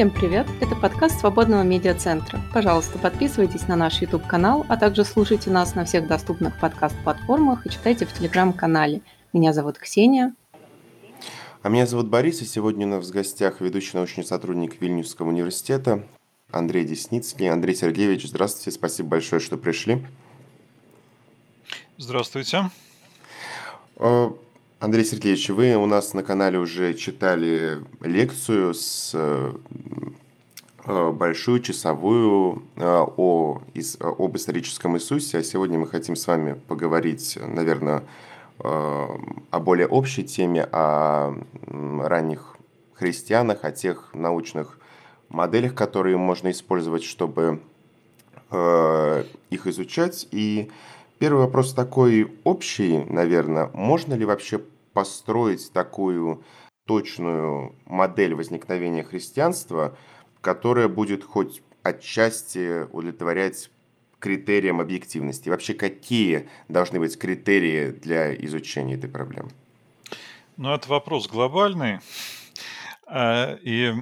Всем привет! Это подкаст Свободного медиацентра. Пожалуйста, подписывайтесь на наш YouTube-канал, а также слушайте нас на всех доступных подкаст-платформах и читайте в Телеграм-канале. Меня зовут Ксения. А меня зовут Борис, и сегодня у нас в гостях ведущий научный сотрудник Вильнюсского университета Андрей Десницкий. Андрей Сергеевич, здравствуйте, спасибо большое, что пришли. Здравствуйте. Э, Андрей Сергеевич, вы у нас на канале уже читали лекцию с э, э, большую часовую о, об историческом Иисусе, а сегодня мы хотим с вами поговорить, наверное, о более общей теме, о ранних христианах, о тех научных моделях, которые можно использовать, чтобы их изучать. И Первый вопрос такой общий, наверное. Можно ли вообще построить такую точную модель возникновения христианства, которая будет хоть отчасти удовлетворять критериям объективности? Вообще, какие должны быть критерии для изучения этой проблемы? Ну, это вопрос глобальный. А, и,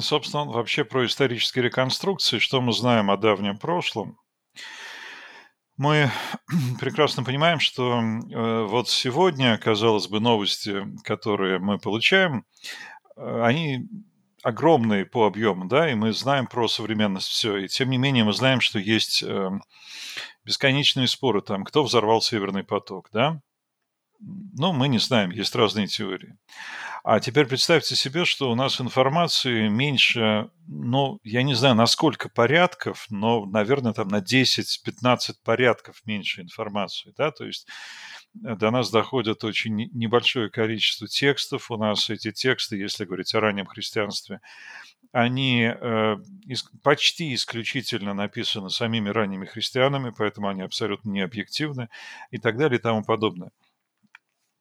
собственно, вообще про исторические реконструкции, что мы знаем о давнем прошлом – мы прекрасно понимаем, что э, вот сегодня, казалось бы, новости, которые мы получаем, э, они огромные по объему, да, и мы знаем про современность все. И тем не менее мы знаем, что есть э, бесконечные споры там, кто взорвал Северный поток, да. Ну, мы не знаем, есть разные теории. А теперь представьте себе, что у нас информации меньше, ну, я не знаю, на сколько порядков, но, наверное, там на 10-15 порядков меньше информации, да, то есть э, до нас доходит очень небольшое количество текстов. У нас эти тексты, если говорить о раннем христианстве, они э, почти исключительно написаны самими ранними христианами, поэтому они абсолютно не объективны и так далее и тому подобное.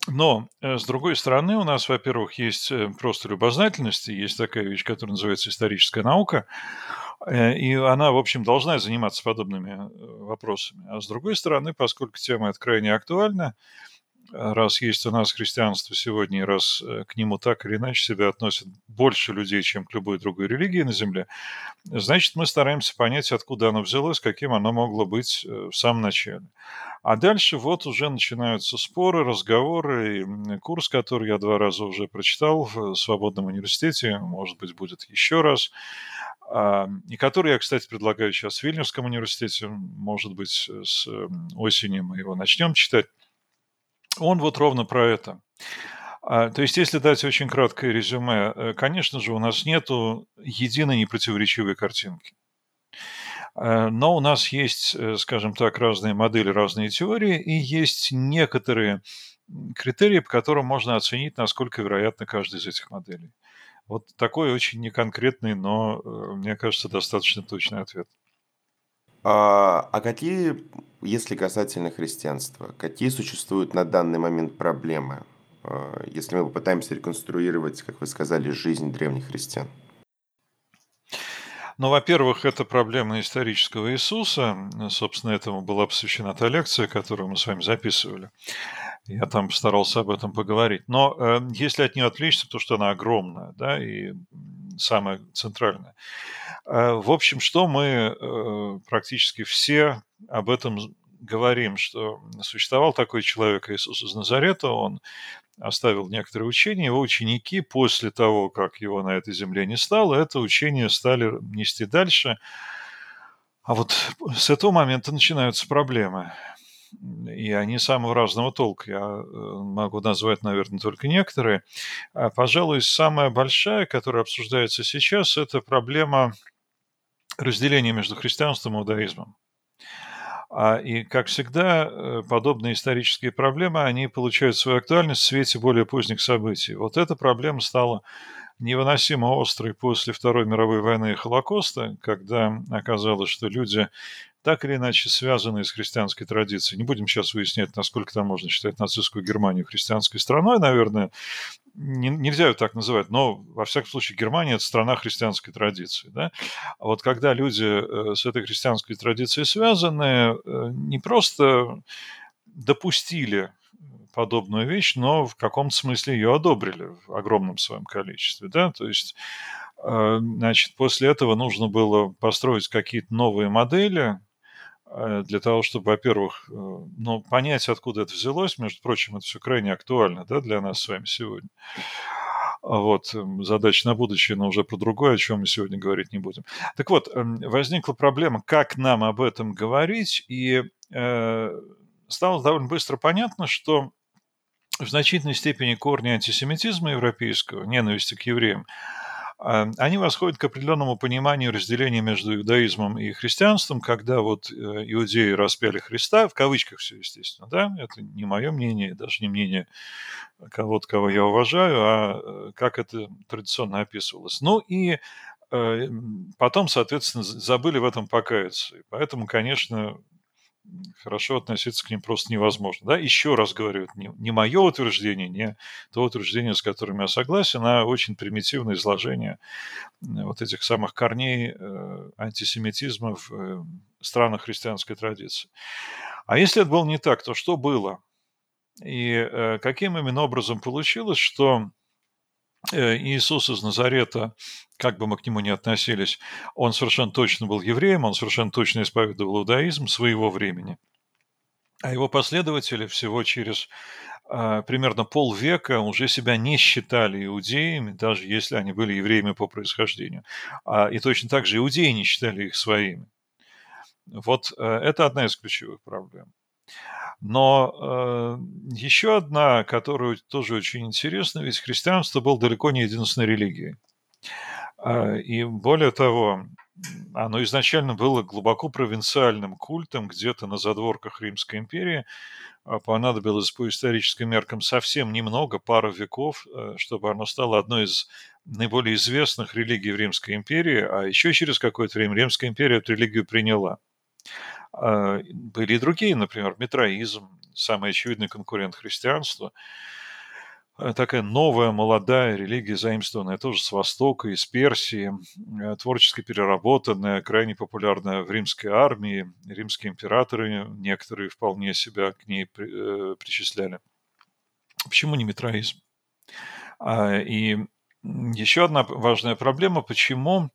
Но, э, с другой стороны, у нас, во-первых, есть э, просто любознательность, есть такая вещь, которая называется историческая наука, э, и она, в общем, должна заниматься подобными вопросами. А с другой стороны, поскольку тема эта крайне актуальна, раз есть у нас христианство сегодня, и раз э, к нему так или иначе себя относят больше людей, чем к любой другой религии на Земле, значит, мы стараемся понять, откуда оно взялось, каким оно могло быть э, в самом начале. А дальше вот уже начинаются споры, разговоры. И курс, который я два раза уже прочитал в Свободном университете, может быть, будет еще раз, а, и который я, кстати, предлагаю сейчас в Вильнюсском университете, может быть, с осени мы его начнем читать он вот ровно про это. А, то есть, если дать очень краткое резюме, э, конечно же, у нас нет единой непротиворечивой картинки. А, но у нас есть, э, скажем так, разные модели, разные теории, и есть некоторые критерии, по которым можно оценить, насколько вероятно каждая из этих моделей. Вот такой очень неконкретный, но, э, мне кажется, достаточно точный ответ. А, а какие, если касательно христианства, какие существуют на данный момент проблемы, а, если мы попытаемся реконструировать, как вы сказали, жизнь древних христиан? Ну, во-первых, это проблема исторического Иисуса. Собственно, этому была посвящена та лекция, которую мы с вами записывали. Я там постарался об этом поговорить. Но э, если от нее отвлечься, то что она огромная, да, и самая центральная. Э, в общем, что мы э, практически все об этом говорим, что существовал такой человек Иисус из Назарета, он оставил некоторые учения, его ученики после того, как его на этой земле не стало, это учение стали нести дальше. А вот с этого момента начинаются проблемы. И они самого разного толка. Я э, могу назвать, наверное, только некоторые. А, пожалуй, самая большая, которая обсуждается сейчас, это проблема разделения между христианством и иудаизмом. А, и, как всегда, э, подобные исторические проблемы, они получают свою актуальность в свете более поздних событий. Вот эта проблема стала невыносимо острой после Второй мировой войны и Холокоста, когда оказалось, что люди так или иначе связанные с христианской традицией. Не будем сейчас выяснять, насколько там можно считать нацистскую Германию христианской страной, наверное, не, нельзя ее так называть, но, во всяком случае, Германия – это страна христианской традиции. Да? А вот когда люди э, с этой христианской традицией связаны, э, не просто допустили подобную вещь, но в каком-то смысле ее одобрили в огромном своем количестве. Да? То есть Э, значит, после этого нужно было построить какие-то новые модели для того, чтобы, во-первых, э, ну, понять, откуда это взялось. Между прочим, это все крайне актуально да, для нас с вами сегодня. Вот, задача на будущее, но уже про другое, о чем мы сегодня говорить не будем. Так вот, возникла проблема, как нам об этом говорить, и э, стало довольно быстро понятно, что в значительной степени корни антисемитизма европейского, ненависти к евреям, а, они восходят к определенному пониманию разделения между иудаизмом и христианством, когда вот э, иудеи распяли Христа, в кавычках все, естественно, да, это не мое мнение, даже не мнение кого-то, кого я уважаю, а э, как это традиционно описывалось. Ну и э, потом, соответственно, забыли в этом покаяться. И поэтому, конечно, хорошо относиться к ним просто невозможно. Да? Еще раз говорю, не, не мое утверждение, не то утверждение, с которым я согласен, а очень примитивное изложение вот этих самых корней э, антисемитизма в э, странах христианской традиции. А если это было не так, то что было? И э, каким именно образом получилось, что Э, Иисус из Назарета, как бы мы к нему ни относились, он совершенно точно был евреем, он совершенно точно исповедовал иудаизм своего времени. А его последователи всего через э, примерно полвека уже себя не считали иудеями, даже если они были евреями по происхождению. А, и точно так же иудеи не считали их своими. Вот э, это одна из ключевых проблем. Но э, еще одна, которая тоже очень интересна, ведь христианство было далеко не единственной религией. Э, и более того, оно изначально было глубоко провинциальным культом где-то на задворках Римской империи. А понадобилось по историческим меркам совсем немного, пару веков, э, чтобы оно стало одной из наиболее известных религий в Римской империи, а еще через какое-то время Римская империя эту религию приняла. А, были и другие, например, метроизм, самый очевидный конкурент христианства. Такая новая, молодая религия, заимствованная тоже с Востока, из Персии, э, творчески переработанная, крайне популярная в римской армии. Римские императоры некоторые вполне себя к ней э, причисляли. Почему не метроизм? А, и еще одна важная проблема, почему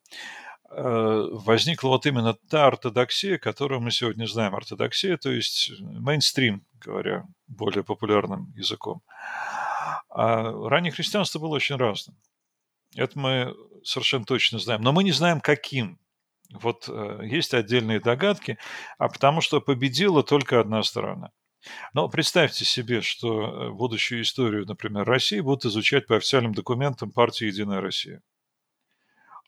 возникла вот именно та ортодоксия, которую мы сегодня знаем. Ортодоксия, то есть мейнстрим, говоря более популярным языком. А раннее христианство было очень разным. Это мы совершенно точно знаем. Но мы не знаем, каким. Вот э, есть отдельные догадки, а потому что победила только одна сторона. Но представьте себе, что э, будущую историю, например, России будут изучать по официальным документам партии «Единая Россия».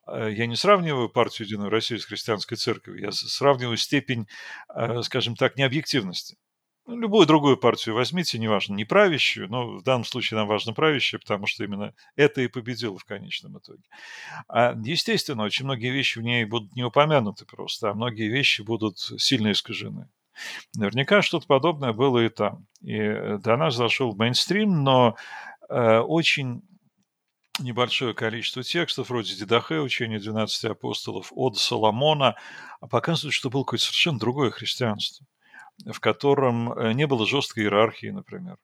Э, я не сравниваю партию «Единую Россию» с христианской церковью, я сравниваю степень, э, скажем так, необъективности. Ну, любую другую партию возьмите, неважно, не правящую, но в данном случае нам важно правящая, потому что именно это и победило в конечном итоге. А, естественно, очень многие вещи в ней будут не упомянуты просто, а многие вещи будут сильно искажены. Наверняка что-то подобное было и там. И э, до нас зашел мейнстрим, но э, очень небольшое количество текстов, вроде Дидахе, учение 12 апостолов, от Соломона, а показывают, что было какое-то совершенно другое христианство, в котором э, не было жесткой иерархии, например.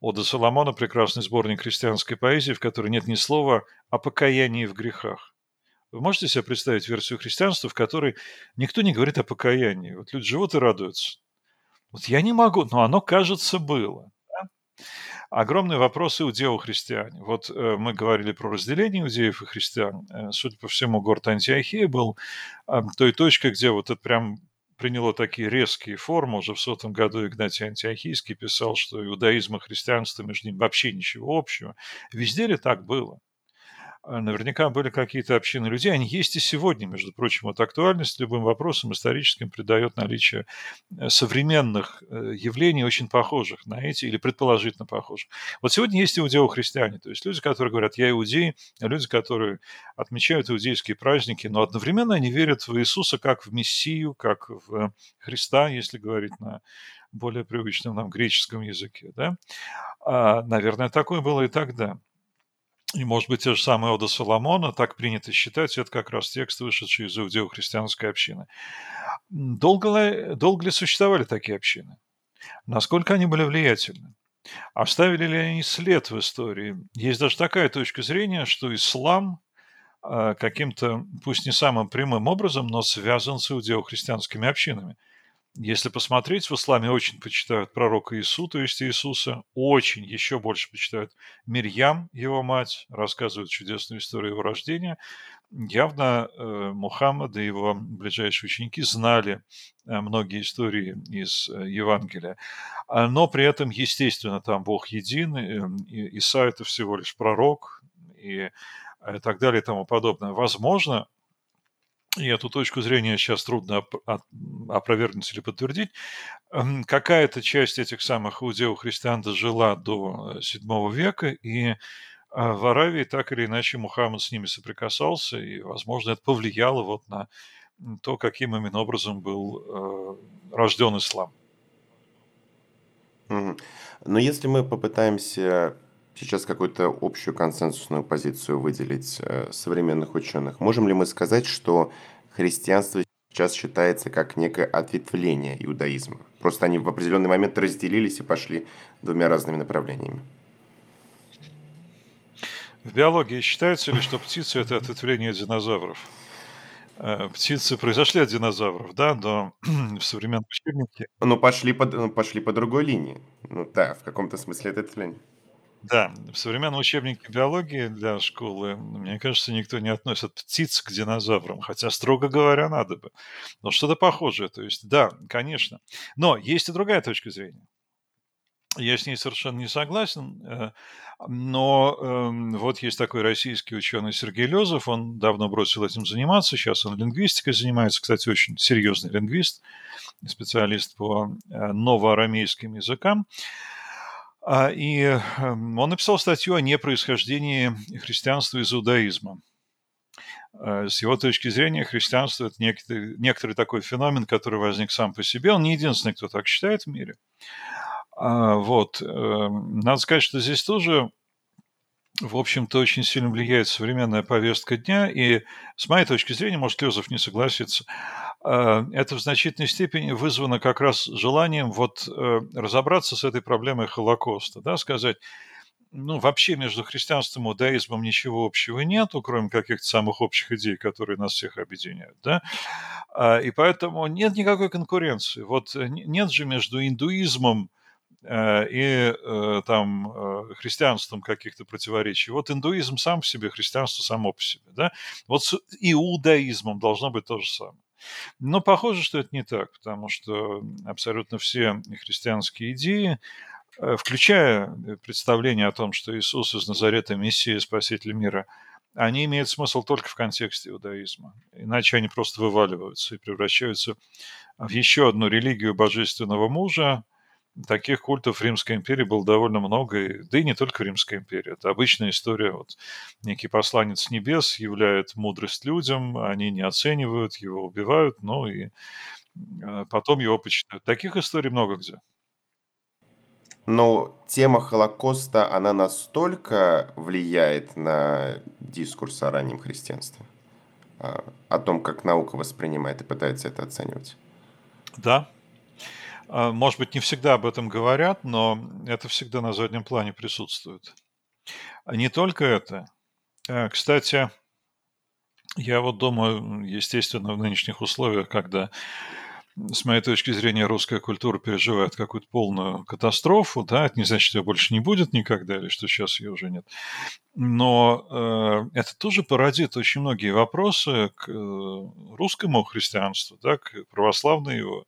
Ода Соломона – прекрасный сборник христианской поэзии, в которой нет ни слова о покаянии в грехах. Вы можете себе представить версию христианства, в которой никто не говорит о покаянии? Вот люди живут и радуются. Вот я не могу, но оно, кажется, было. Да? Огромный вопрос иудео-христиане. Вот э, мы говорили про разделение иудеев и христиан. Э, судя по всему, город Антиохия был э, той точкой, где вот это прям приняло такие резкие формы. Уже в сотом году Игнатий Антиохийский писал, что иудаизм и христианство между ними вообще ничего общего. Везде ли так было? А, наверняка были какие-то общины людей, они есть и сегодня, между прочим. Вот актуальность любым вопросам историческим придает наличие э, современных э, явлений, очень похожих на эти или предположительно похожих. Вот сегодня есть иудео-христиане, то есть люди, которые говорят «я иудей», а люди, которые отмечают иудейские праздники, но одновременно они верят в Иисуса как в Мессию, как в Христа, если говорить на более привычном нам греческом языке. Да? А, наверное, такое было и тогда. И, может быть, те же самые Ода Соломона, так принято считать, это как раз текст, вышедший из иудео-христианской общины. Долго ли, долго ли существовали такие общины? Насколько они были влиятельны? Оставили ли они след в истории? Есть даже такая точка зрения, что ислам а, каким-то, пусть не самым прямым образом, но связан с иудео-христианскими общинами. Если посмотреть, в исламе очень почитают пророка Иису, то есть Иисуса, очень, еще больше почитают Мирьям, его мать, рассказывают чудесную историю его рождения. Явно э, Мухаммад и его ближайшие ученики знали э, многие истории из э, Евангелия. А, но при этом, естественно, там Бог един, э, Иса – это всего лишь пророк, и и так далее и тому подобное. Возможно, и эту точку зрения сейчас трудно опровергнуть или подтвердить, эм, какая-то часть этих самых иудео-христиан дожила до VII века, и а, в Аравии так или иначе Мухаммад с ними соприкасался, и, возможно, это повлияло вот на то, каким именно образом был э, рожден ислам. Но если мы попытаемся сейчас какую-то общую консенсусную позицию выделить э, современных ученых. Можем ли мы сказать, что христианство сейчас считается как некое ответвление иудаизма? Просто они в определенный момент разделились и пошли двумя разными направлениями. В биологии считается ли, что птицы – это ответвление динозавров? Э, птицы произошли от динозавров, да, но в современном учебнике... Ну, пошли по, ну, пошли по другой линии. Ну да, в каком-то смысле это ответвление. Да, в современном учебнике биологии для школы, мне кажется, никто не относит птиц к динозаврам, хотя, строго говоря, надо бы. Но что-то похожее, то есть, да, конечно. Но есть и другая точка зрения. Я с ней совершенно не согласен, э, но эм, вот есть такой российский ученый Сергей Лезов, он давно бросил этим заниматься, сейчас он лингвистикой занимается, кстати, очень серьезный лингвист, специалист по э, новоарамейским языкам. А, и эм, он написал статью о непроисхождении христианства из иудаизма. А, с его точки зрения, христианство – это некоторый, некоторый такой феномен, который возник сам по себе. Он не единственный, кто так считает в мире. А, вот. Эм, надо сказать, что здесь тоже в общем-то, очень сильно влияет современная повестка дня, и с моей точки зрения, может, Лезов не согласится, это в значительной степени вызвано как раз желанием вот э, разобраться с этой проблемой Холокоста, да, сказать, ну, вообще между христианством и иудаизмом ничего общего нет, кроме каких-то самых общих идей, которые нас всех объединяют, да, а, и поэтому нет никакой конкуренции. Вот э, нет же между индуизмом Э, и э, там э, христианством каких-то противоречий. Вот индуизм сам по себе, христианство само по себе. Да? Вот с иудаизмом должно быть то же самое. Но похоже, что это не так, потому что абсолютно все христианские идеи, включая представление о том, что Иисус из Назарета – Мессия, Спаситель мира, они имеют смысл только в контексте иудаизма. Иначе они просто вываливаются и превращаются в еще одну религию божественного мужа – таких культов в Римской империи было довольно много, и, да и не только в Римской империи. Это обычная история. Вот некий посланец небес являет мудрость людям, они не оценивают, его убивают, ну и а, потом его почитают. Таких историй много где. Но тема Холокоста, она настолько влияет на дискурс о раннем христианстве, а, о том, как наука воспринимает и пытается это оценивать. Да, может быть, не всегда об этом говорят, но это всегда на заднем плане присутствует. А не только это. А, кстати, я вот думаю, естественно, в нынешних условиях, когда с моей точки зрения, русская культура переживает какую-то полную катастрофу, да, это не значит, что ее больше не будет никогда, или что сейчас ее уже нет. Но э, это тоже породит очень многие вопросы к э, русскому христианству, да, к православной его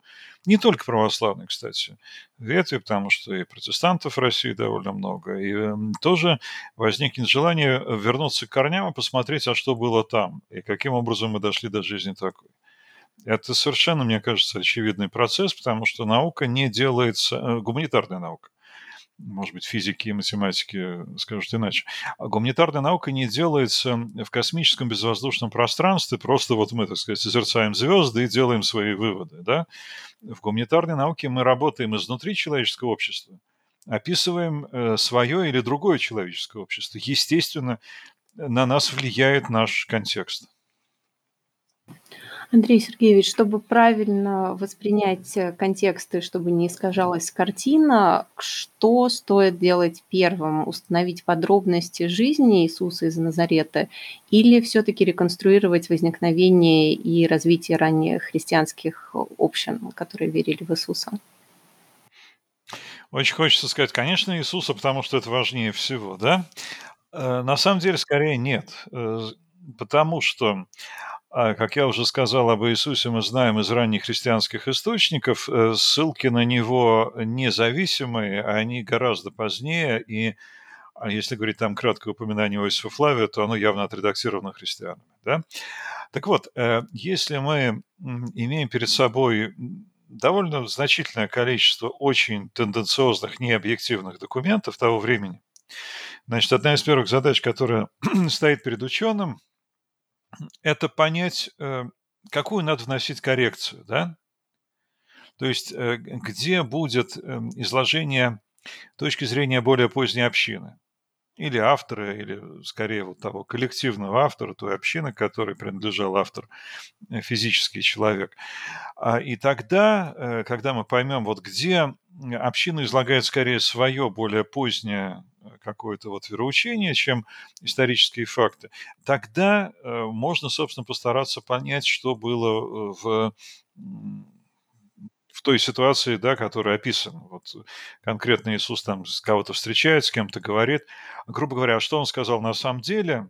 не только православные, кстати, ветви, потому что и протестантов в России довольно много. И эм, тоже возникнет желание вернуться к корням и посмотреть, а что было там, и каким образом мы дошли до жизни такой. Это совершенно, мне кажется, очевидный процесс, потому что наука не делается, э, гуманитарная наука, может быть, физики и математики скажут иначе. А гуманитарная наука не делается в космическом безвоздушном пространстве, просто вот мы, так сказать, созерцаем звезды и делаем свои выводы. Да? В гуманитарной науке мы работаем изнутри человеческого общества, описываем э, свое или другое человеческое общество. Естественно, на нас влияет наш контекст. Андрей Сергеевич, чтобы правильно воспринять э, контексты, чтобы не искажалась картина, что стоит делать первым? Установить подробности жизни Иисуса из Назарета или все-таки реконструировать возникновение и развитие ранних христианских общин, которые верили в Иисуса? Очень хочется сказать, конечно, Иисуса, потому что это важнее всего, да? Э, на самом деле, скорее нет, э, потому что как я уже сказал об Иисусе, мы знаем из ранних христианских источников, э, ссылки на него независимые, а они гораздо позднее, и а если говорить там краткое упоминание Иосифа Флавия, то оно явно отредактировано христианами. Да? Так вот, э, если мы имеем перед собой довольно значительное количество очень тенденциозных, необъективных документов того времени, значит, одна из первых задач, которая стоит перед ученым – это понять, э, какую надо вносить коррекцию, да? То есть, э, где будет эм, изложение точки зрения более поздней общины. Или автора, или скорее вот того коллективного автора, той общины, которой принадлежал автор, э, физический человек. А, и тогда, когда мы поймем, вот где община излагает скорее свое более позднее какое-то вот вероучение, чем исторические факты, тогда э, можно, собственно, постараться понять, что было э, в в той ситуации, да, которая описана. Вот конкретно Иисус там с кого-то встречает, с кем-то говорит. Грубо говоря, а что он сказал на самом деле,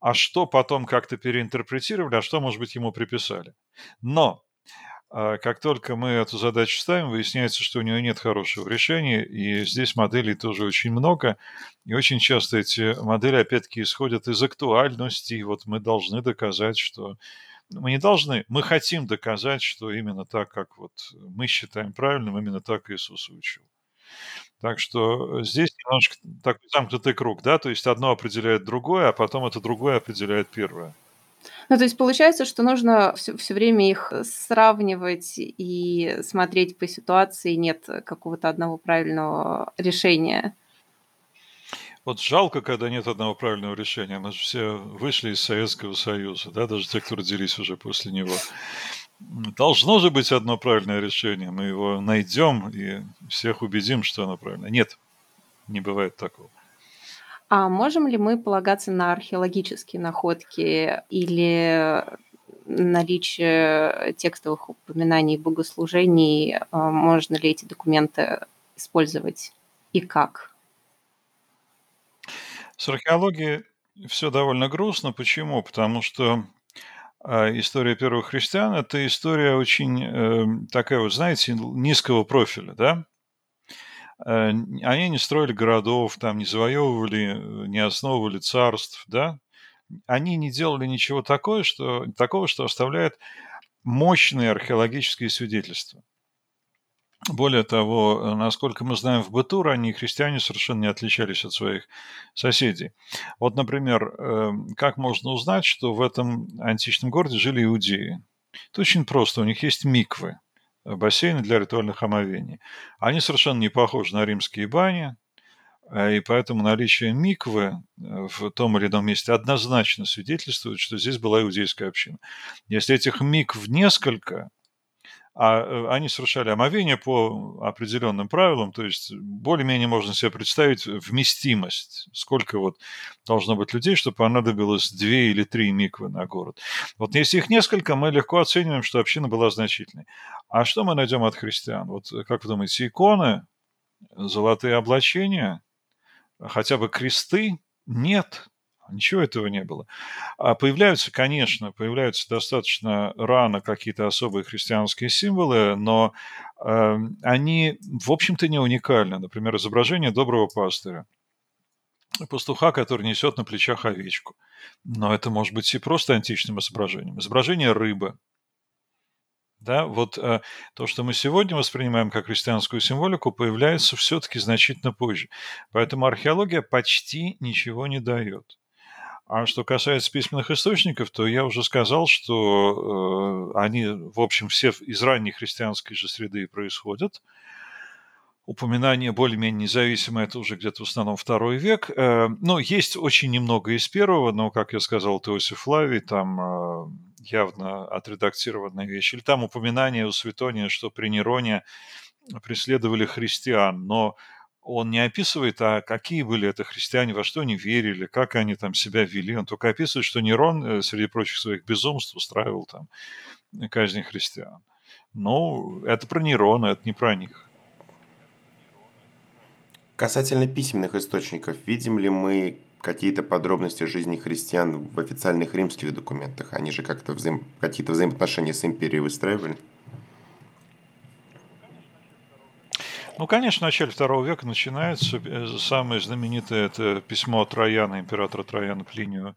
а что потом как-то переинтерпретировали, а что, может быть, ему приписали. Но как только мы эту задачу ставим, выясняется, что у нее нет хорошего решения, и здесь моделей тоже очень много, и очень часто эти модели, опять-таки, исходят из актуальности, и вот мы должны доказать, что... Мы не должны, мы хотим доказать, что именно так, как вот мы считаем правильным, именно так Иисус учил. Так что здесь немножко такой замкнутый круг, да, то есть одно определяет другое, а потом это другое определяет первое. Ну, то есть получается, что нужно все, все время их сравнивать и смотреть по ситуации, нет какого-то одного правильного решения. Вот жалко, когда нет одного правильного решения. Мы же все вышли из Советского Союза, да, даже те, кто родились уже после него. Должно же быть одно правильное решение. Мы его найдем и всех убедим, что оно правильное. Нет, не бывает такого. А можем ли мы полагаться на археологические находки или наличие текстовых упоминаний богослужений? А, можно ли эти документы использовать и как? С археологией все довольно грустно. Почему? Потому что а, история первых христиан – это история очень э, такая, вот, знаете, низкого профиля, да? Э, они не строили городов, там не завоевывали, э, не основывали царств, да? Они не делали ничего такое, что, такого, что оставляет мощные археологические свидетельства. Более того, э, насколько мы знаем, в быту ранние христиане совершенно не отличались от своих соседей. Вот, например, как можно узнать, что в этом античном городе жили иудеи? Это очень просто. У них есть миквы бассейны для ритуальных омовений. Они совершенно не похожи на римские бани, э, и поэтому наличие миквы э, в том или ином месте однозначно свидетельствует, что здесь была иудейская община. Если этих микв несколько, а э, они совершали омовение по определенным правилам, то есть более-менее можно себе представить вместимость, сколько вот должно быть людей, чтобы понадобилось две или три миквы на город. Вот если их несколько, мы легко оцениваем, что община была значительной. А что мы найдем от христиан? Вот как вы думаете, иконы, золотые облачения, хотя бы кресты? Нет. Ничего этого не было. А появляются, конечно, появляются достаточно рано какие-то особые христианские символы, но э, они, в общем-то, не уникальны. Например, изображение доброго пастыря пастуха, который несет на плечах овечку. Но это может быть и просто античным изображением. Изображение рыбы. Да, вот э, то, что мы сегодня воспринимаем как христианскую символику, появляется все-таки значительно позже. Поэтому археология почти ничего не дает. А что касается письменных источников, то я уже сказал, что э, они, в общем, все из ранней христианской же среды происходят. Упоминание более-менее независимое, это уже где-то в основном второй век. Э, но есть очень немного из первого, но, как я сказал, Теосиф Флавий, там э, явно отредактированная вещь. Или там упоминание у Светония, что при Нероне преследовали христиан, но он не описывает, а какие были это христиане, во что они верили, как они там себя вели. Он только описывает, что Нерон э, среди прочих своих безумств устраивал там казни христиан. Ну, это про Нерона, это не про них. Касательно письменных источников, видим ли мы какие-то подробности жизни христиан в официальных римских документах? Они же как-то взаим... какие-то взаимоотношения с империей выстраивали? Ну, конечно, начале второго века начинается э, самое знаменитое это письмо Трояна, императора Трояна Плинию,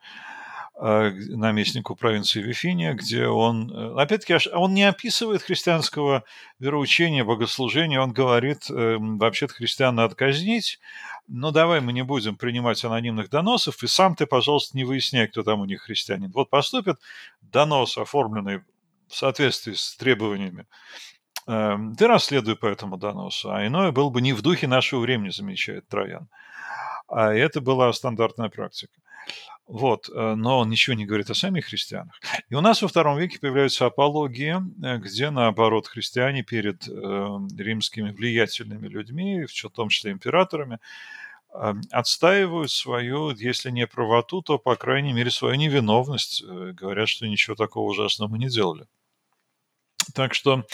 э, наместнику провинции Вифиния, где он, э, опять-таки, он не описывает христианского вероучения, богослужения, он говорит, вообще-то христиан надо казнить, но давай мы не будем принимать анонимных доносов, и сам ты, пожалуйста, не выясняй, кто там у них христианин. Вот поступит донос, оформленный в соответствии с требованиями Эм, ты расследуй по этому доносу, а иное было бы не в духе нашего времени, замечает Троян. А это была стандартная практика. Вот, э, но он ничего не говорит о самих христианах. И у нас во втором веке появляются апологии, э, где, наоборот, христиане перед э, римскими влиятельными людьми, в том числе императорами, отстаивают свою, если не правоту, то, по крайней мере, свою невиновность. Говорят, что ничего такого ужасного мы не делали. Так что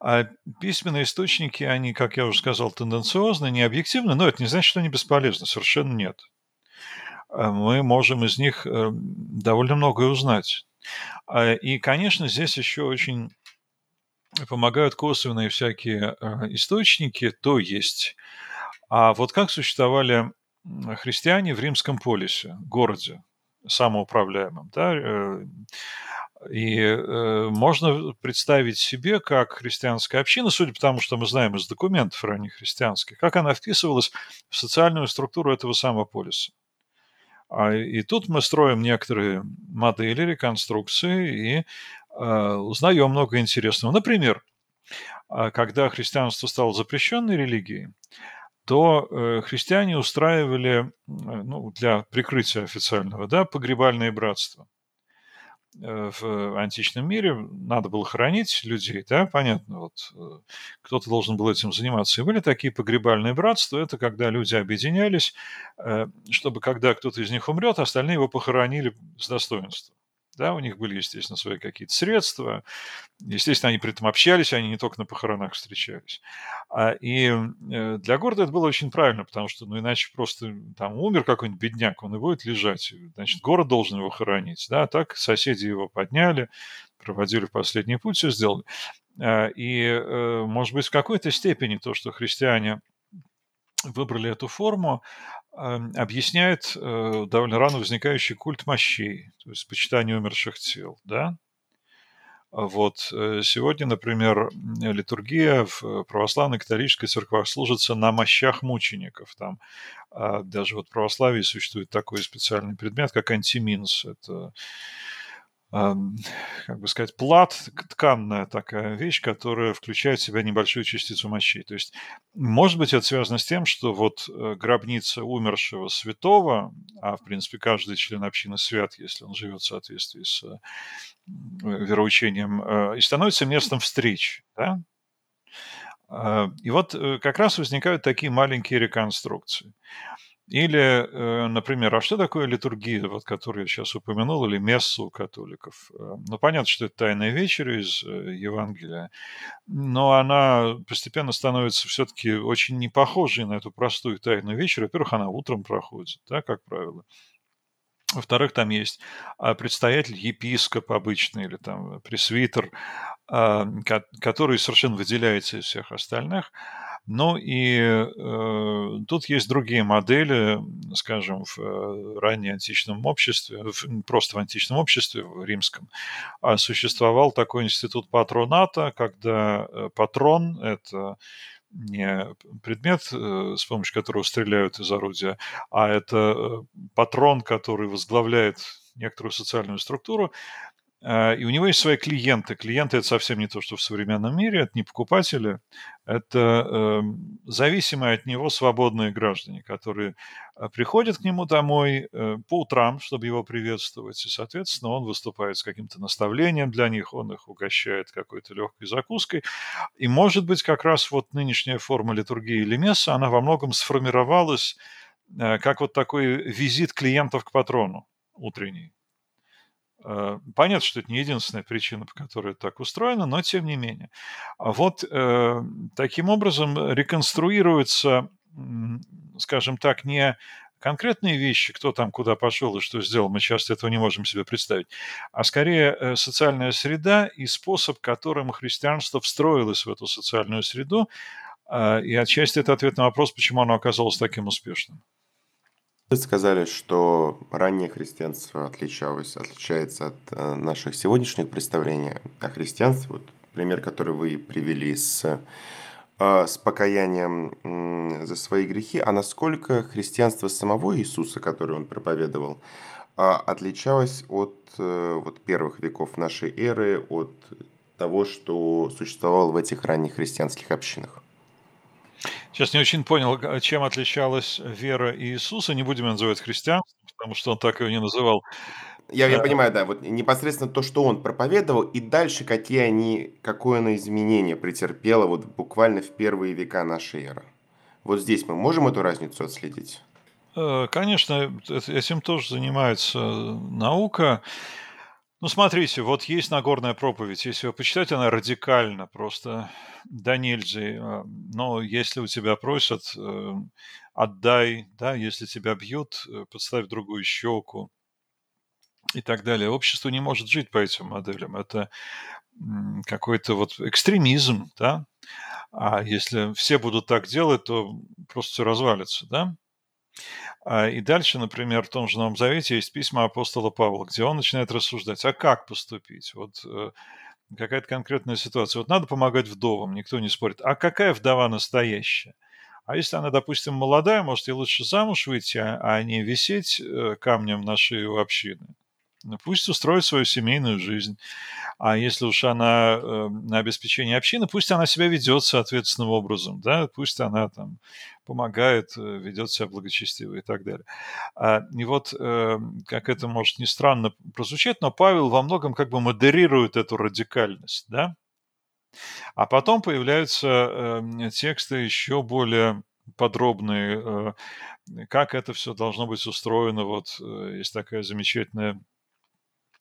а письменные источники, они, как я уже сказал, тенденциозны, не объективны, но это не значит, что они бесполезны, совершенно нет. А мы можем из них э, довольно многое узнать. А, и, конечно, здесь еще очень помогают косвенные всякие э, источники, то есть, а вот как существовали христиане в римском полисе, городе самоуправляемом, да, э, и э, можно представить себе, как христианская община, судя по тому, что мы знаем из документов ранних христианских, как она вписывалась в социальную структуру этого самого полиса. А, и тут мы строим некоторые модели, реконструкции и э, узнаем много интересного. Например, а, когда христианство стало запрещенной религией, то э, христиане устраивали ну, для прикрытия официального да, погребальные братства. Э, в античном мире надо было хоронить людей, да, понятно, вот э, кто-то должен был этим заниматься. И были такие погребальные братства, это когда люди объединялись, э, чтобы когда кто-то из них умрет, остальные его похоронили с достоинством. Да, у них были, естественно, свои какие-то средства. Естественно, они при этом общались, они не только на похоронах встречались. А, и э, для города это было очень правильно, потому что, ну, иначе просто там умер какой-нибудь бедняк, он и будет лежать. Значит, город должен его хоронить. Да, так соседи его подняли, проводили в последний путь, все сделали. А, и, э, может быть, в какой-то степени то, что христиане выбрали эту форму, объясняет э, довольно рано возникающий культ мощей, то есть почитание умерших тел, да? Вот э, сегодня, например, литургия в православной католической церквах служится на мощах мучеников. Там а, даже вот в православии существует такой специальный предмет, как антиминс. Это как бы сказать, плат, тканная такая вещь, которая включает в себя небольшую частицу мощи. То есть, может быть, это связано с тем, что вот э, гробница умершего святого, а, в принципе, каждый член общины свят, если он живет в соответствии с э, вероучением, э, и становится местом встреч, да? И вот как раз возникают такие маленькие реконструкции. Или, э, например, а что такое литургия, вот, которую я сейчас упомянул, или мессу у католиков? Э, ну, понятно, что это тайная вечеря из э, Евангелия, но она постепенно становится все-таки очень не похожей на эту простую тайную вечерю. Во-первых, она утром проходит, да, как правило. Во-вторых, там есть а, предстоятель, епископ обычный или там пресвитер, а, который совершенно выделяется из всех остальных – ну и э, тут есть другие модели, скажем, в э, раннеантичном обществе, в, просто в античном обществе, в римском, а существовал такой институт патроната, когда э, патрон – это не предмет, э, с помощью которого стреляют из орудия, а это патрон, который возглавляет некоторую социальную структуру, и у него есть свои клиенты. Клиенты – это совсем не то, что в современном мире, это не покупатели, это э, зависимые от него свободные граждане, которые а, приходят к нему домой э, по утрам, чтобы его приветствовать, и, соответственно, он выступает с каким-то наставлением для них, он их угощает какой-то легкой закуской. И, может быть, как раз вот нынешняя форма литургии или месса, она во многом сформировалась э, как вот такой визит клиентов к патрону утренний. Э, понятно, что это не единственная причина, по которой это так устроено, но тем не менее. А вот э, таким образом реконструируется, скажем так, не конкретные вещи, кто там куда пошел и что сделал, мы часто этого не можем себе представить, а скорее э, социальная среда и способ, которым христианство встроилось в эту социальную среду, э, и отчасти это ответ на вопрос, почему оно оказалось таким успешным. Вы сказали, что раннее христианство отличалось, отличается от э, наших сегодняшних представлений о христианстве. Вот пример, который вы привели с, э, с покаянием за свои грехи. А насколько христианство самого Иисуса, которое он проповедовал, э, отличалось от вот, первых веков нашей эры, от того, что существовало в этих ранних христианских общинах? Сейчас не очень понял, чем отличалась вера Иисуса. Не будем называть христианством, потому что он так ее не называл. Я, я понимаю, да, вот непосредственно то, что он проповедовал, и дальше какие они, какое оно изменение претерпело вот буквально в первые века нашей эры. Вот здесь мы можем эту разницу отследить? Э, конечно, этим тоже занимается наука. Ну, смотрите, вот есть Нагорная проповедь. Если вы почитаете, она радикально просто да нельзя. А, но если у тебя просят, э, отдай, да, если тебя бьют, э, подставь другую щеку и так далее. Общество не может жить по этим моделям. Это какой-то вот экстремизм, да. А если все будут так делать, то просто все развалится, да. А, и дальше, например, в том же Новом Завете есть письма апостола Павла, где он начинает рассуждать, а как поступить? Вот э, какая-то конкретная ситуация. Вот надо помогать вдовам, никто не спорит. А какая вдова настоящая? А если она, допустим, молодая, может, ей лучше замуж выйти, а, а не висеть э, камнем на шее общины? Ну, пусть устроит свою семейную жизнь. А если уж она э, на обеспечение общины, пусть она себя ведет соответственным образом, да, пусть она там помогает, э, ведет себя благочестиво и так далее. А, и вот, э, как это может не странно прозвучать, но Павел во многом как бы модерирует эту радикальность, да. А потом появляются э, тексты еще более подробные, э, как это все должно быть устроено. Вот э, есть такая замечательная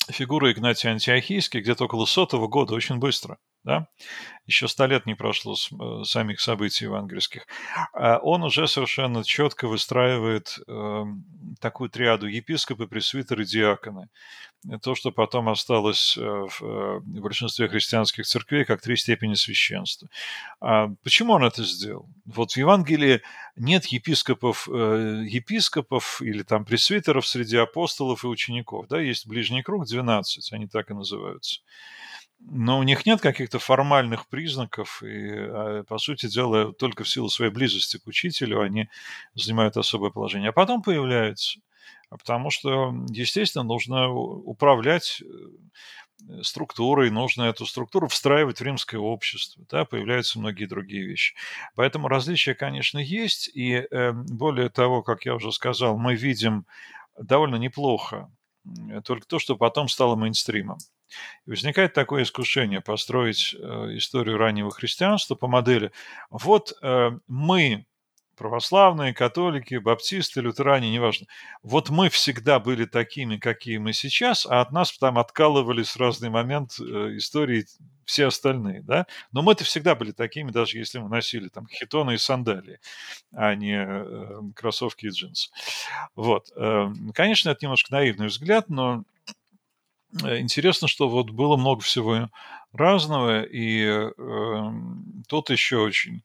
фигура Игнатия Антиохийский где-то около сотого года, очень быстро, да, еще сто лет не прошло с э, самих событий евангельских, а он уже совершенно четко выстраивает э, такую триаду епископы, пресвитеры, диаконы. То, что потом осталось э, в, э, в большинстве христианских церквей как три степени священства. А почему он это сделал? Вот в Евангелии нет епископов, епископов или там пресвитеров среди апостолов и учеников. Да? Есть ближний круг 12, они так и называются но у них нет каких-то формальных признаков, и, а, по сути дела, только в силу своей близости к учителю они занимают особое положение. А потом появляются, потому что, естественно, нужно управлять э, структурой, нужно эту структуру встраивать в римское общество, да, появляются многие другие вещи. Поэтому различия, конечно, есть, и э, более того, как я уже сказал, мы видим довольно неплохо только то, что потом стало мейнстримом. И возникает такое искушение построить э, историю раннего христианства по модели «вот э, мы, православные, католики, баптисты, лютеране, неважно, вот мы всегда были такими, какие мы сейчас, а от нас там откалывались в разный момент э, истории все остальные, да, но мы-то всегда были такими, даже если мы носили там хитоны и сандалии, а не кроссовки и джинсы. Вот. Конечно, это немножко наивный взгляд, но интересно, что вот было много всего разного, и э, тут еще очень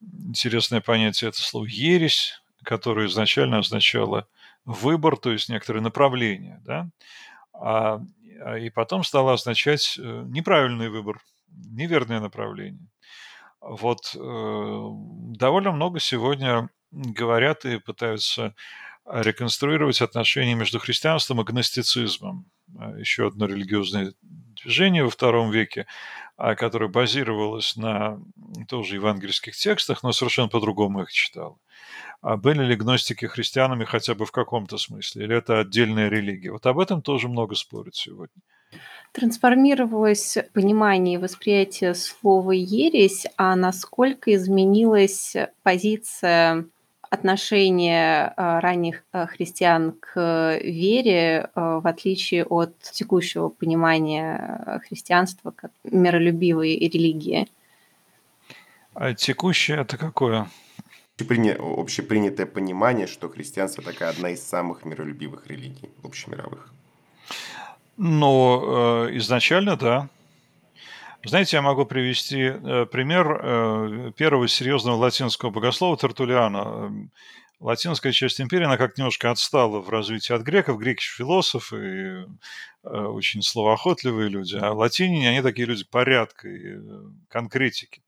интересное понятие это слово ересь, которое изначально означало выбор, то есть некоторое направление, да, а, а и потом стало означать э, неправильный выбор, неверное направление. Вот э, довольно много сегодня говорят и пытаются реконструировать отношения между христианством и гностицизмом. Еще одно религиозное движение во втором веке, которое базировалось на тоже евангельских текстах, но совершенно по-другому их читало. А были ли гностики христианами хотя бы в каком-то смысле, или это отдельная религия? Вот об этом тоже много спорят сегодня. Трансформировалось понимание и восприятие слова «ересь», а насколько изменилась позиция отношения а, ранних а, христиан к вере, а, в отличие от текущего понимания христианства как миролюбивой религии? А текущее это какое? Общепринятое понимание, что христианство такая одна из самых миролюбивых религий, общемировых. Ну, э, изначально, да. Знаете, я могу привести э, пример э, первого серьезного латинского богослова Тертулиана. Эм, латинская часть империи, она как немножко отстала в развитии от греков. Греки философы, очень словоохотливые люди, а латиняне, они такие люди порядка и конкретики.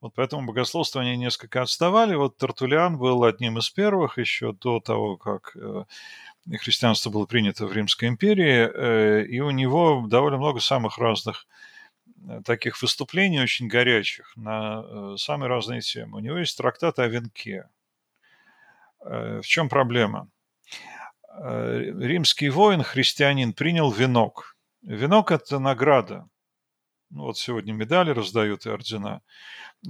Вот поэтому богословство они несколько отставали. Вот Тертулиан был одним из первых еще до того, как христианство было принято в Римской империи, э, и у него довольно много самых разных э, таких выступлений очень горячих на э, самые разные темы. У него есть трактат о венке. В чем проблема? Римский воин, христианин, принял венок. Венок – это награда. Ну, вот сегодня медали раздают и ордена.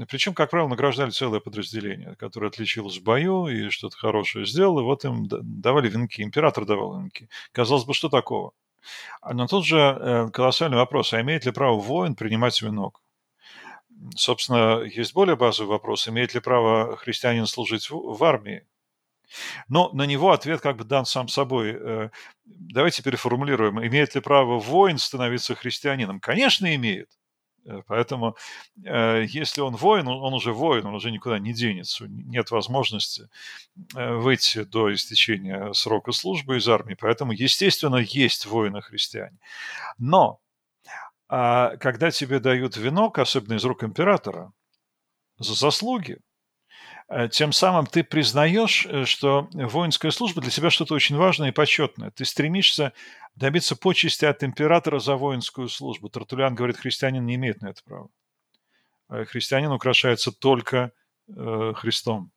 Причем, как правило, награждали целое подразделение, которое отличилось в бою и что-то хорошее сделало, вот им давали венки, император давал венки. Казалось бы, что такого? А, но тут же э, колоссальный вопрос, а имеет ли право воин принимать венок? Собственно, есть более базовый вопрос, имеет ли право христианин служить в, в армии? Но на него ответ как бы дан сам собой. Э, давайте переформулируем. Имеет ли право воин становиться христианином? Конечно, имеет. Э, поэтому, э, если он воин, он уже воин, он уже никуда не денется. Нет возможности э, выйти до истечения срока службы из армии. Поэтому, естественно, есть воины-христиане. Но а когда тебе дают венок, особенно из рук императора, за заслуги, тем самым ты признаешь, э, что воинская служба для тебя что-то очень важное и почетное. Ты стремишься добиться почести от императора за воинскую службу. Тартулян говорит, христианин не имеет на это права. Э, христианин украшается только Христом.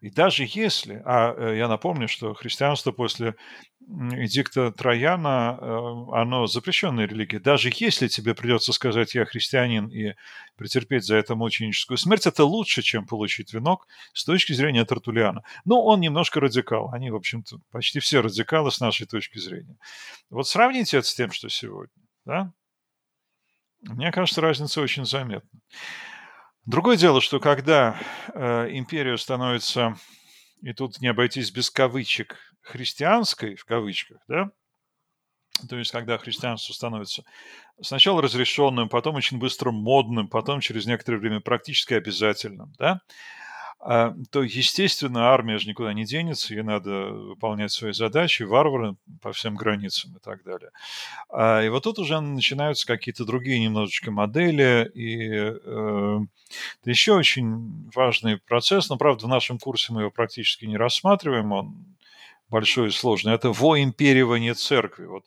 И даже если, а э, я напомню, что христианство после эдикта Трояна, э, оно запрещенная религия, даже если тебе придется сказать «я христианин» и претерпеть за это мученическую смерть, это лучше, чем получить венок с точки зрения Тартулиана. Но он немножко радикал. Они, в общем-то, почти все радикалы с нашей точки зрения. Вот сравните это с тем, что сегодня. Да? Мне кажется, разница очень заметна. Другое дело, что когда э, империя становится, и тут не обойтись без кавычек, христианской, в кавычках, да, то есть когда христианство становится сначала разрешенным, потом очень быстро модным, потом через некоторое время практически обязательным, да, то, естественно, армия же никуда не денется, ей надо выполнять свои задачи, варвары по всем границам и так далее. А, и вот тут уже начинаются какие-то другие немножечко модели, и э, это еще очень важный процесс, но, правда, в нашем курсе мы его практически не рассматриваем, он большой и сложный. Это воимперивание церкви. Вот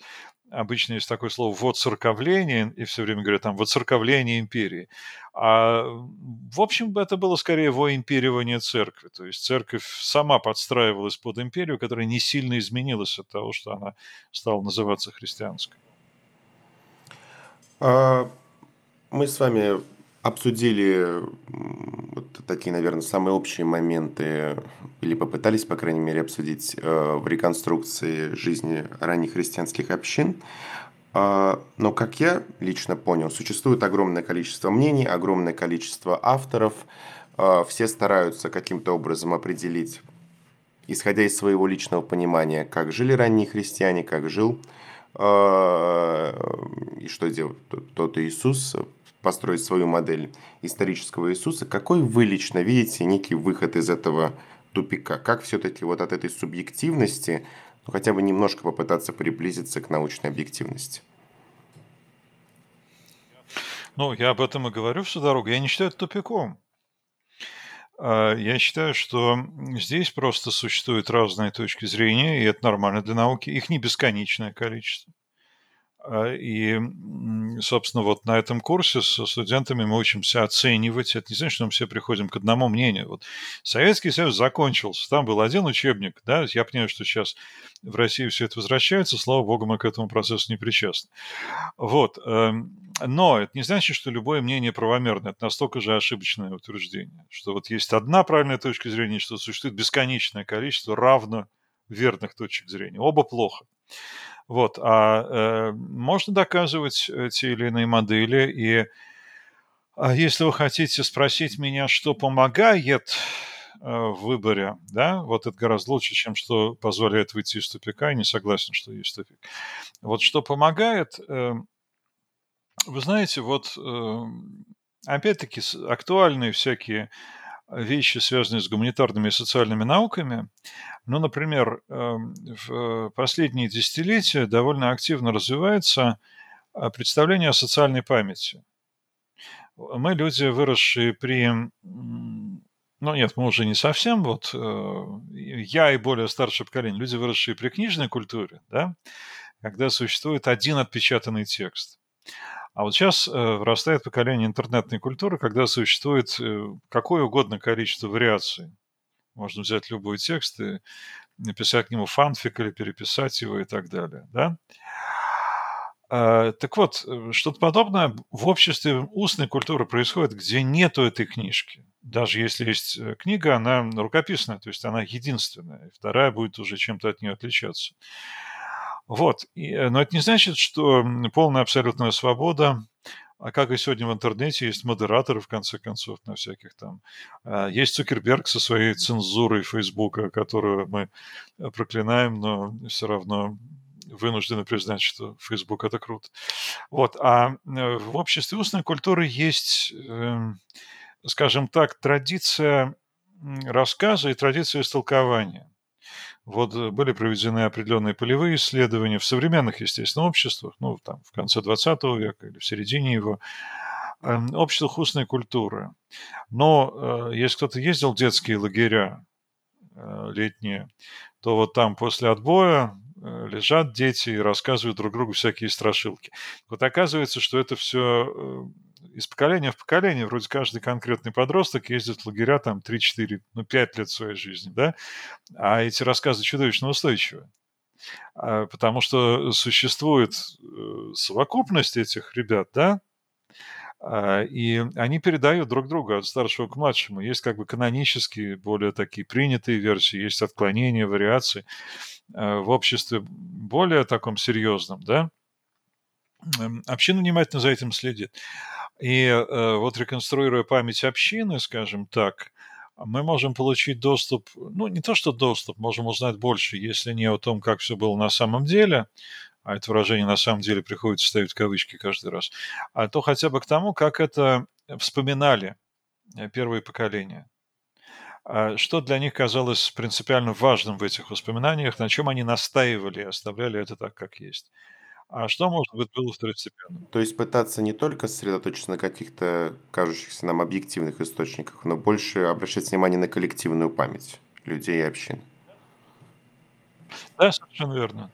обычно есть такое слово «воцерковление», и все время говорят там «воцерковление империи». А, в общем, это было скорее воимперивание церкви. То есть церковь сама подстраивалась под империю, которая не сильно изменилась от того, что она стала называться христианской. А, мы с вами обсудили вот такие, наверное, самые общие моменты, или попытались, по крайней мере, обсудить э, в реконструкции жизни ранних христианских общин. А, но, как я лично понял, существует огромное количество мнений, огромное количество авторов. А, все стараются каким-то образом определить, исходя из своего личного понимания, как жили ранние христиане, как жил а, и что делал тот Иисус построить свою модель исторического Иисуса, какой вы лично видите некий выход из этого тупика? Как все-таки вот от этой субъективности ну, хотя бы немножко попытаться приблизиться к научной объективности? Ну, я об этом и говорю всю дорогу. Я не считаю это тупиком. А, я считаю, что здесь просто существуют разные точки зрения, и это нормально для науки. Их не бесконечное количество. А, и, собственно, вот на этом курсе со студентами мы учимся оценивать. Это не значит, что мы все приходим к одному мнению. Вот Советский Союз закончился, там был один учебник, да, я понимаю, что сейчас в России все это возвращается, слава богу, мы к этому процессу не причастны. Вот. Эм, но это не значит, что любое мнение правомерно. Это настолько же ошибочное утверждение, что вот есть одна правильная точка зрения, что существует бесконечное количество равно верных точек зрения. Оба плохо. Вот, а э, можно доказывать те или иные модели, и а если вы хотите спросить меня, что помогает э, в выборе, да, вот это гораздо лучше, чем что позволяет выйти из тупика, я не согласен, что есть тупик. Вот что помогает, э, вы знаете, вот э, опять-таки актуальные всякие вещи, связанные с гуманитарными и социальными науками. Ну, например, эм, в последние десятилетия довольно активно развивается а, представление о социальной памяти. Мы люди, выросшие при... Ну, нет, мы уже не совсем, вот э, я и более старшее поколение, люди, выросшие при книжной культуре, да, когда существует один отпечатанный текст. А вот сейчас э, вырастает поколение интернетной культуры, когда существует э, какое угодно количество вариаций. Можно взять любой текст и написать к нему фанфик или переписать его и так далее. Да? А, так вот, э, что-то подобное в обществе устной культуры происходит, где нету этой книжки. Даже если есть книга, она рукописная, то есть она единственная, вторая будет уже чем-то от нее отличаться. Вот. Э, но это не значит, что полная абсолютная свобода, а как и сегодня в интернете, есть модераторы, в конце концов, на всяких там. А, есть Цукерберг со своей цензурой Фейсбука, которую мы э, проклинаем, но все равно вынуждены признать, что Facebook это круто. Вот. А э, в обществе устной культуры есть, эм, скажем так, традиция рассказа и традиция истолкования. Вот э, были проведены определенные полевые исследования в современных, естественно, обществах, ну, там, в конце 20 века или в середине его, эм, обществах устной культуры. Но э, если кто-то ездил в детские лагеря э, летние, то вот там после отбоя лежат дети и рассказывают друг другу всякие страшилки. Вот оказывается, что это все из поколения в поколение, вроде каждый конкретный подросток ездит в лагеря там 3-4, ну 5 лет своей жизни, да, а эти рассказы чудовищно устойчивы. А, потому что существует э, совокупность этих ребят, да, а, и они передают друг другу от старшего к младшему. Есть как бы канонические, более такие принятые версии, есть отклонения, вариации. А, в обществе более таком серьезном, да, община внимательно за этим следит. И э, вот реконструируя память общины, скажем так, мы можем получить доступ, ну не то что доступ, можем узнать больше, если не о том, как все было на самом деле, а это выражение на самом деле приходится ставить в кавычки каждый раз, а то хотя бы к тому, как это вспоминали э, первые поколения. А что для них казалось принципиально важным в этих воспоминаниях, на чем они настаивали и оставляли это так, как есть. А что, может быть, было второстепенным? То есть пытаться не только сосредоточиться на каких-то кажущихся нам объективных источниках, но больше обращать внимание на коллективную память людей и общин. Да, совершенно верно.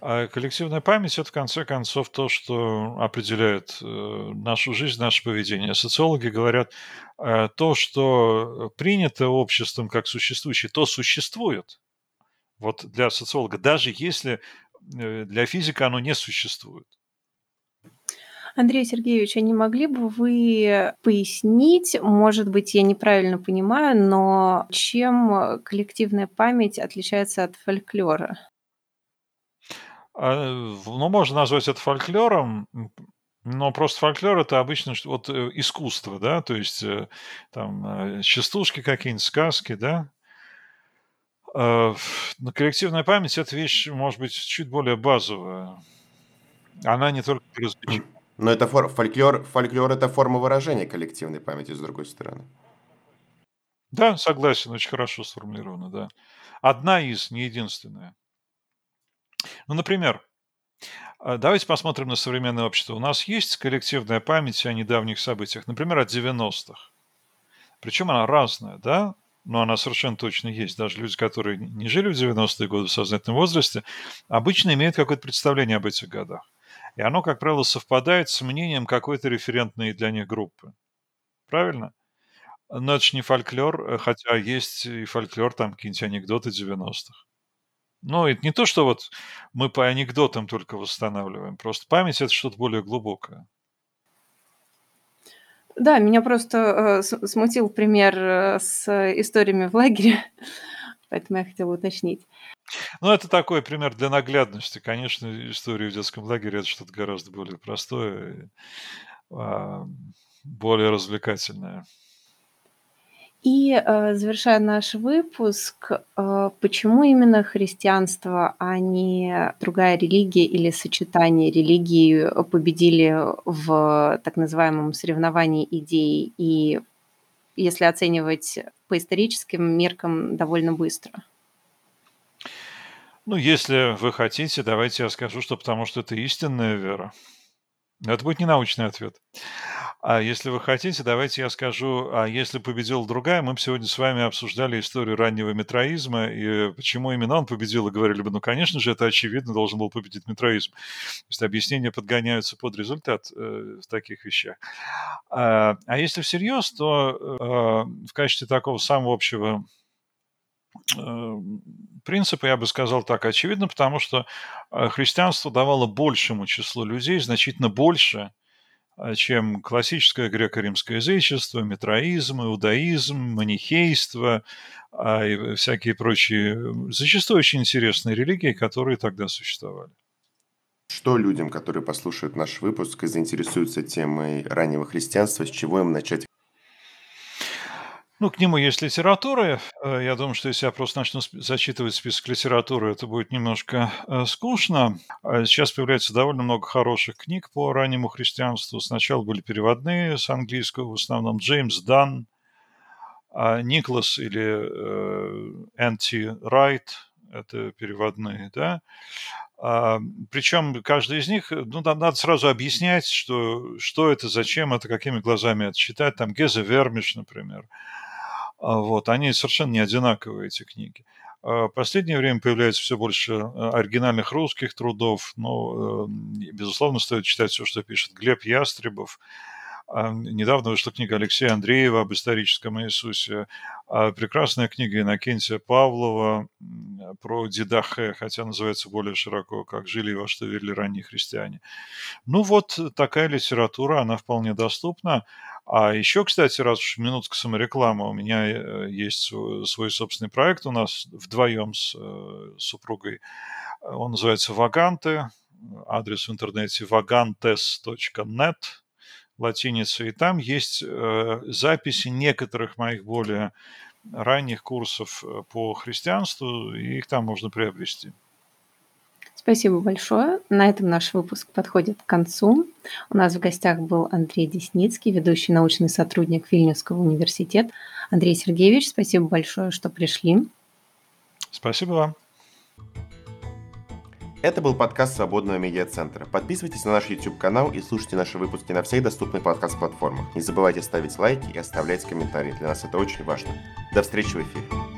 А коллективная память – это, в конце концов, то, что определяет э, нашу жизнь, наше поведение. Социологи говорят, э, то, что принято обществом как существующее, то существует. Вот для социолога, даже если для физика оно не существует. Андрей Сергеевич, а не могли бы вы пояснить, может быть, я неправильно понимаю, но чем коллективная память отличается от фольклора? А, ну, можно назвать это фольклором, но просто фольклор это обычно вот э, искусство, да, то есть э, там частушки какие-нибудь, сказки, да, Э, но коллективная память – это вещь, может быть, чуть более базовая. Она не только развлечение. Но это фор- фольклор, фольклор – это форма выражения коллективной памяти, с другой стороны. Да, согласен, очень хорошо сформулировано, да. Одна из, не единственная. Ну, например, э, давайте посмотрим на современное общество. У нас есть коллективная память о недавних событиях, например, от 90-х. Причем она разная, да? Но она совершенно точно есть. Даже люди, которые не жили в 90-е годы в сознательном возрасте, обычно имеют какое-то представление об этих годах. И оно, как правило, совпадает с мнением какой-то референтной для них группы. Правильно? Но это же не фольклор, э, хотя есть и фольклор, там какие-нибудь анекдоты 90-х. Но это не то, что вот мы по анекдотам только восстанавливаем. Просто память – это что-то более глубокое. Да, меня просто, э, смутил пример, э, с историями в лагере, поэтому я хотела уточнить. Ну, это такой пример для наглядности. Конечно, история в детском лагере- это что-то гораздо более простое, а, более развлекательное. И, э, завершая наш выпуск, э, почему именно христианство, а не другая религия или сочетание религий победили в так называемом соревновании идей и, если оценивать по историческим меркам, довольно быстро? Ну, если вы хотите, давайте я скажу, что потому что это истинная вера. Это будет не научный ответ. А если вы хотите, давайте я скажу, а если победила другая, мы сегодня с вами обсуждали историю раннего метроизма и почему именно он победил, и говорили бы, ну, конечно же, это очевидно, должен был победить метроизм. То есть объяснения подгоняются под результат э, в таких вещах. А, а если всерьез, то э, в качестве такого самого общего э, принципа, я бы сказал так, очевидно, потому что э, христианство давало большему числу людей, значительно больше, а, чем классическое греко-римское язычество, метроизм, иудаизм, манихейство а, и всякие прочие, зачастую очень интересные религии, которые тогда существовали. Что людям, которые послушают наш выпуск и заинтересуются темой раннего христианства, с чего им начать ну, к нему есть литература. Э, я думаю, что если я просто начну зачитывать список литературы, это будет немножко э, скучно. А сейчас появляется довольно много хороших книг по раннему христианству. Сначала были переводные с английского, в основном Джеймс Дан, а Никлас или Энти Райт, это переводные, да. А, причем каждый из них, ну, надо сразу объяснять, что, что это, зачем это, какими глазами это читать. Там Гезе Вермиш, например. Вот, они совершенно не одинаковые, эти книги. А, в последнее время появляется все больше э, оригинальных русских трудов, но, э, безусловно, стоит читать все, что пишет Глеб Ястребов. А, недавно вышла книга Алексея Андреева об историческом Иисусе. Прекрасная книга Иннокентия Павлова про Дидахе, хотя называется более широко, как жили и во что верили ранние христиане. Ну вот такая литература, она вполне доступна. А еще, кстати, раз уж минутка саморекламы, у меня э, есть свой, свой собственный проект у нас вдвоем с э, супругой. Он называется «Ваганты». Адрес в интернете vagantes.net латиница. И там есть э, записи некоторых моих более ранних курсов по христианству, и их там можно приобрести. Спасибо большое. На этом наш выпуск подходит к концу. У нас в гостях был Андрей Десницкий, ведущий научный сотрудник Вильнюсского университета. Андрей Сергеевич, спасибо большое, что пришли. Спасибо вам. Это был подкаст Свободного медиацентра. Подписывайтесь на наш YouTube-канал и слушайте наши выпуски на всех доступных подкаст-платформах. Не забывайте ставить лайки и оставлять комментарии. Для нас это очень важно. До встречи в эфире.